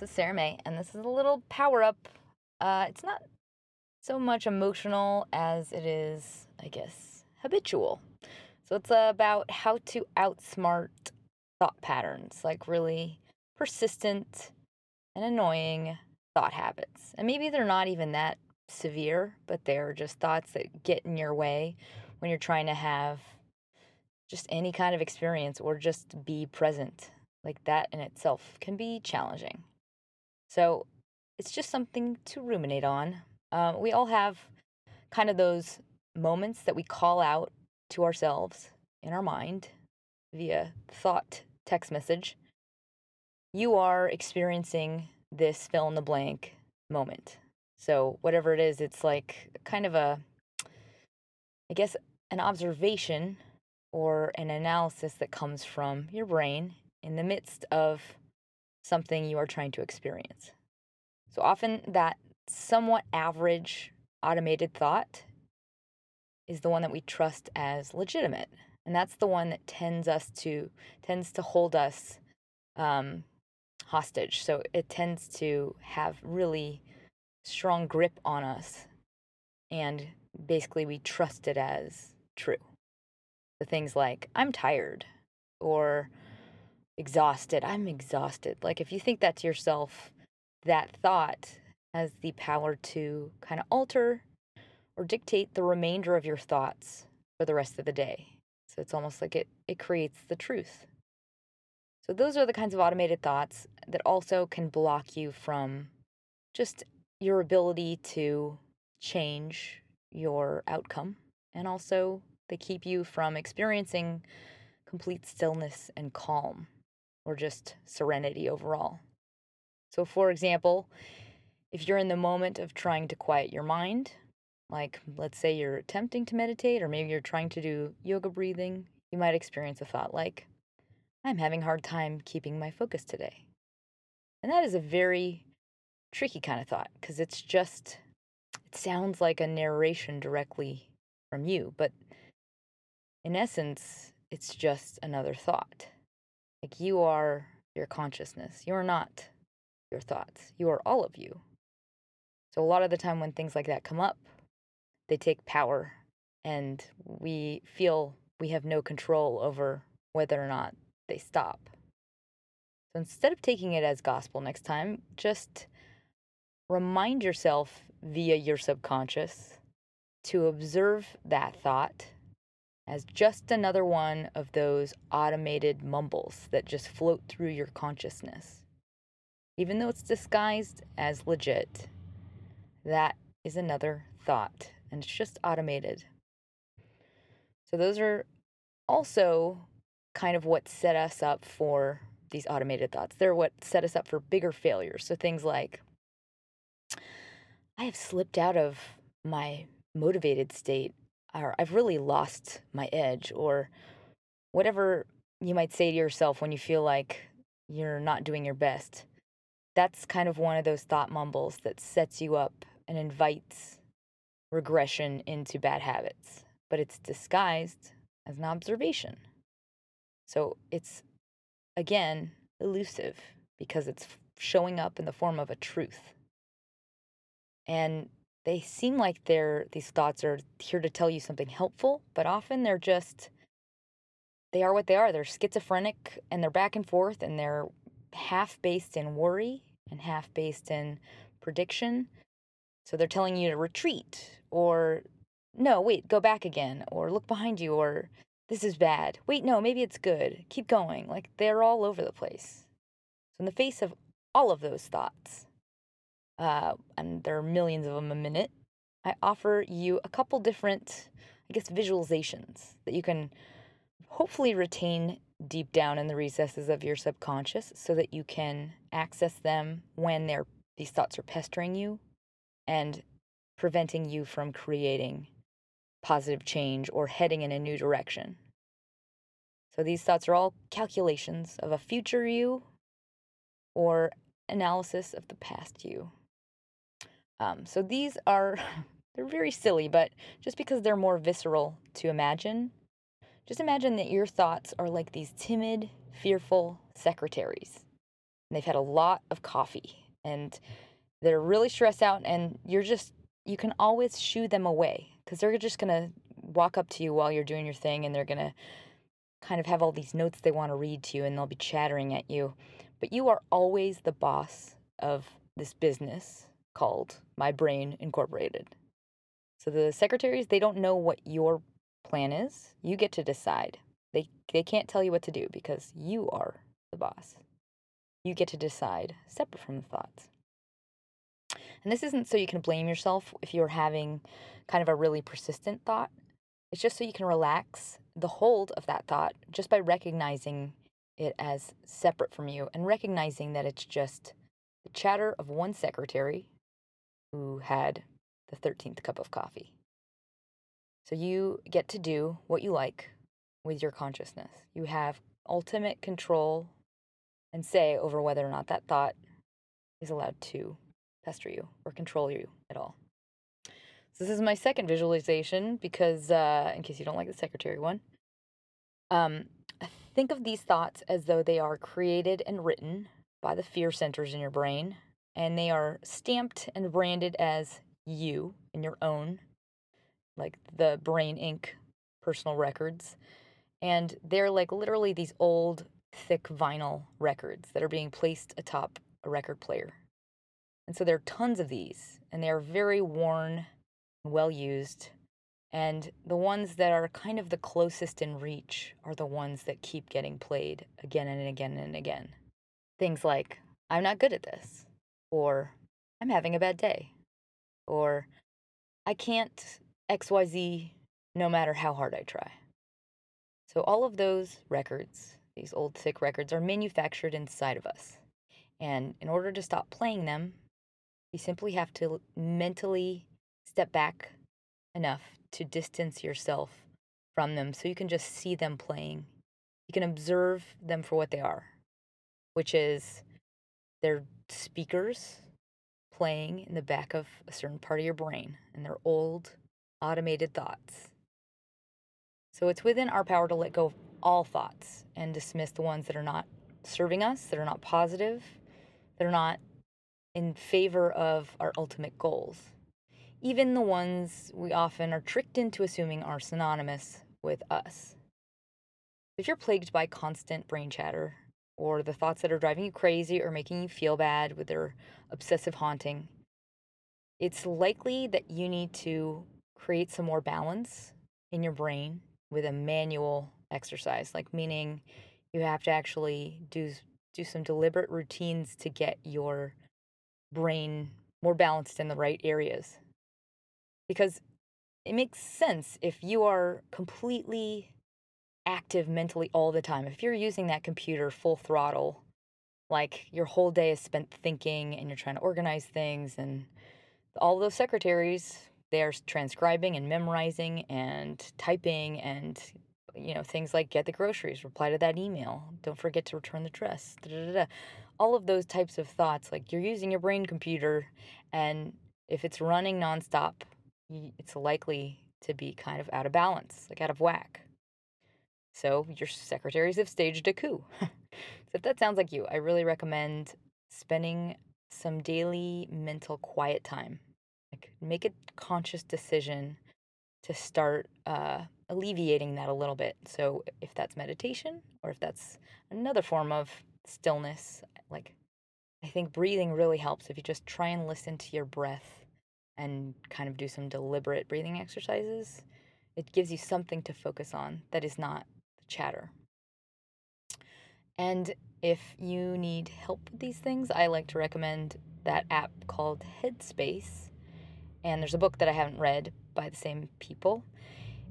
This is Sarah May, and this is a little power up. Uh, it's not so much emotional as it is, I guess, habitual. So it's about how to outsmart thought patterns, like really persistent and annoying thought habits. And maybe they're not even that severe, but they're just thoughts that get in your way when you're trying to have just any kind of experience or just be present. Like that in itself can be challenging. So it's just something to ruminate on. Um, we all have kind of those moments that we call out to ourselves in our mind via thought text message. You are experiencing this fill in the blank moment. So, whatever it is, it's like kind of a, I guess, an observation or an analysis that comes from your brain in the midst of something you are trying to experience. So, often that somewhat average automated thought is the one that we trust as legitimate and that's the one that tends us to tends to hold us um, hostage so it tends to have really strong grip on us and basically we trust it as true the things like i'm tired or exhausted i'm exhausted like if you think that to yourself that thought has the power to kind of alter or dictate the remainder of your thoughts for the rest of the day. So it's almost like it, it creates the truth. So those are the kinds of automated thoughts that also can block you from just your ability to change your outcome. And also, they keep you from experiencing complete stillness and calm or just serenity overall. So, for example, if you're in the moment of trying to quiet your mind, like let's say you're attempting to meditate or maybe you're trying to do yoga breathing, you might experience a thought like, I'm having a hard time keeping my focus today. And that is a very tricky kind of thought because it's just, it sounds like a narration directly from you, but in essence, it's just another thought. Like you are your consciousness. You're not your thoughts. You are all of you. So, a lot of the time when things like that come up, they take power and we feel we have no control over whether or not they stop. So, instead of taking it as gospel next time, just remind yourself via your subconscious to observe that thought as just another one of those automated mumbles that just float through your consciousness. Even though it's disguised as legit, that is another thought, and it's just automated. So, those are also kind of what set us up for these automated thoughts. They're what set us up for bigger failures. So, things like, I have slipped out of my motivated state, or I've really lost my edge, or whatever you might say to yourself when you feel like you're not doing your best. That's kind of one of those thought mumbles that sets you up and invites regression into bad habits, but it's disguised as an observation. So it's, again, elusive because it's showing up in the form of a truth. And they seem like they're these thoughts are here to tell you something helpful, but often they're just they are what they are. They're schizophrenic and they're back and forth and they're half based in worry and half based in prediction so they're telling you to retreat or no, wait, go back again or look behind you or this is bad. Wait, no, maybe it's good. Keep going. Like they're all over the place. So in the face of all of those thoughts, uh, and there are millions of them a minute, I offer you a couple different, I guess, visualizations that you can hopefully retain deep down in the recesses of your subconscious so that you can access them when they're these thoughts are pestering you and preventing you from creating positive change or heading in a new direction. So these thoughts are all calculations of a future you or analysis of the past you. Um, so these are they're very silly, but just because they're more visceral to imagine, just imagine that your thoughts are like these timid, fearful secretaries. And they've had a lot of coffee and they're really stressed out and you're just you can always shoo them away because they're just going to walk up to you while you're doing your thing and they're going to kind of have all these notes they want to read to you and they'll be chattering at you. But you are always the boss of this business called My Brain Incorporated. So the secretaries, they don't know what your plan is. You get to decide. They they can't tell you what to do because you are the boss. You get to decide separate from the thoughts. And this isn't so you can blame yourself if you're having kind of a really persistent thought. It's just so you can relax the hold of that thought just by recognizing it as separate from you and recognizing that it's just the chatter of one secretary who had the 13th cup of coffee. So you get to do what you like with your consciousness. You have ultimate control and say over whether or not that thought is allowed to pester you or control you at all. So this is my second visualization because, uh, in case you don't like the secretary one, um, think of these thoughts as though they are created and written by the fear centers in your brain, and they are stamped and branded as you in your own, like the Brain Inc. personal records. And they're like literally these old, thick vinyl records that are being placed atop a record player. And so there are tons of these, and they are very worn, well used. And the ones that are kind of the closest in reach are the ones that keep getting played again and again and again. Things like, I'm not good at this, or I'm having a bad day, or I can't XYZ no matter how hard I try. So, all of those records, these old thick records, are manufactured inside of us. And in order to stop playing them, you simply have to mentally step back enough to distance yourself from them so you can just see them playing. You can observe them for what they are, which is they're speakers playing in the back of a certain part of your brain, and they're old, automated thoughts. So it's within our power to let go of all thoughts and dismiss the ones that are not serving us, that are not positive, that are not in favor of our ultimate goals, even the ones we often are tricked into assuming are synonymous with us. If you're plagued by constant brain chatter, or the thoughts that are driving you crazy or making you feel bad with their obsessive haunting, it's likely that you need to create some more balance in your brain with a manual exercise, like meaning you have to actually do do some deliberate routines to get your brain more balanced in the right areas. Because it makes sense if you are completely active mentally all the time. If you're using that computer full throttle, like your whole day is spent thinking and you're trying to organize things, and all those secretaries, they're transcribing and memorizing and typing and you know things like get the groceries reply to that email don't forget to return the dress da, da, da, all of those types of thoughts like you're using your brain computer and if it's running nonstop it's likely to be kind of out of balance like out of whack so your secretaries have staged a coup so if that sounds like you i really recommend spending some daily mental quiet time like make a conscious decision to start uh, alleviating that a little bit. So, if that's meditation or if that's another form of stillness, like I think breathing really helps if you just try and listen to your breath and kind of do some deliberate breathing exercises. It gives you something to focus on that is not chatter. And if you need help with these things, I like to recommend that app called Headspace. And there's a book that I haven't read by the same people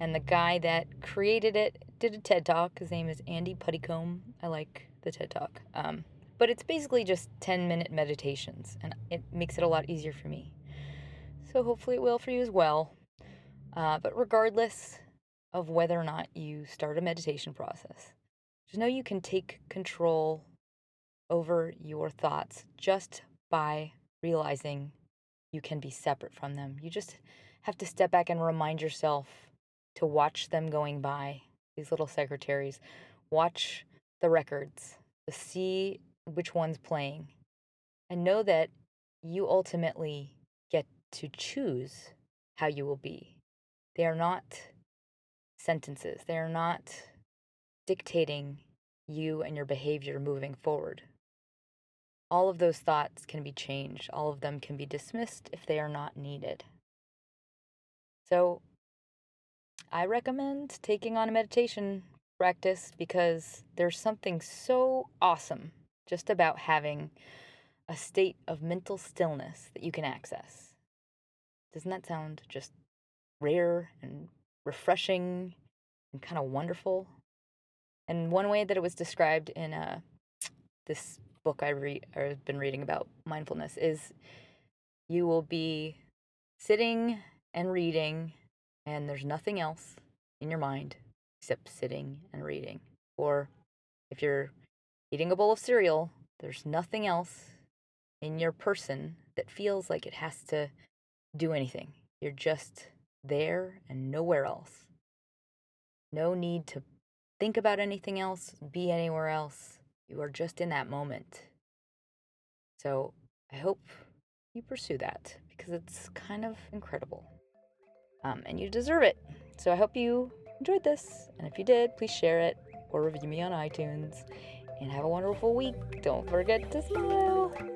And the guy that created it did a TED Talk. His name is Andy Puddicombe. I like the TED Talk. Um, but it's basically just 10 minute meditations, and it makes it a lot easier for me. So hopefully it will for you as well. Uh, but regardless of whether or not you start a meditation process, just know you can take control over your thoughts just by realizing you can be separate from them. You just have to step back and remind yourself to watch them going by, these little secretaries. Watch the records, to see which one's playing, and know that you ultimately get to choose how you will be. They are not sentences, they are not dictating you and your behavior moving forward. All of those thoughts can be changed, all of them can be dismissed if they are not needed. So, I recommend taking on a meditation practice because there's something so awesome just about having a state of mental stillness that you can access. Doesn't that sound just rare and refreshing and kind of wonderful? And one way that it was described in uh, this book I read or have been reading about mindfulness is you will be sitting and reading and there's nothing else in your mind except sitting and reading. Or if you're eating a bowl of cereal, there's nothing else in your person that feels like it has to do anything. You're just there and nowhere else. No need to think about anything else, be anywhere else. You are just in that moment. So I hope you pursue that because it's kind of incredible um, and you deserve it. So I hope you enjoyed this. And if you did, please share it or review me on iTunes. And have a wonderful week. Don't forget to smile.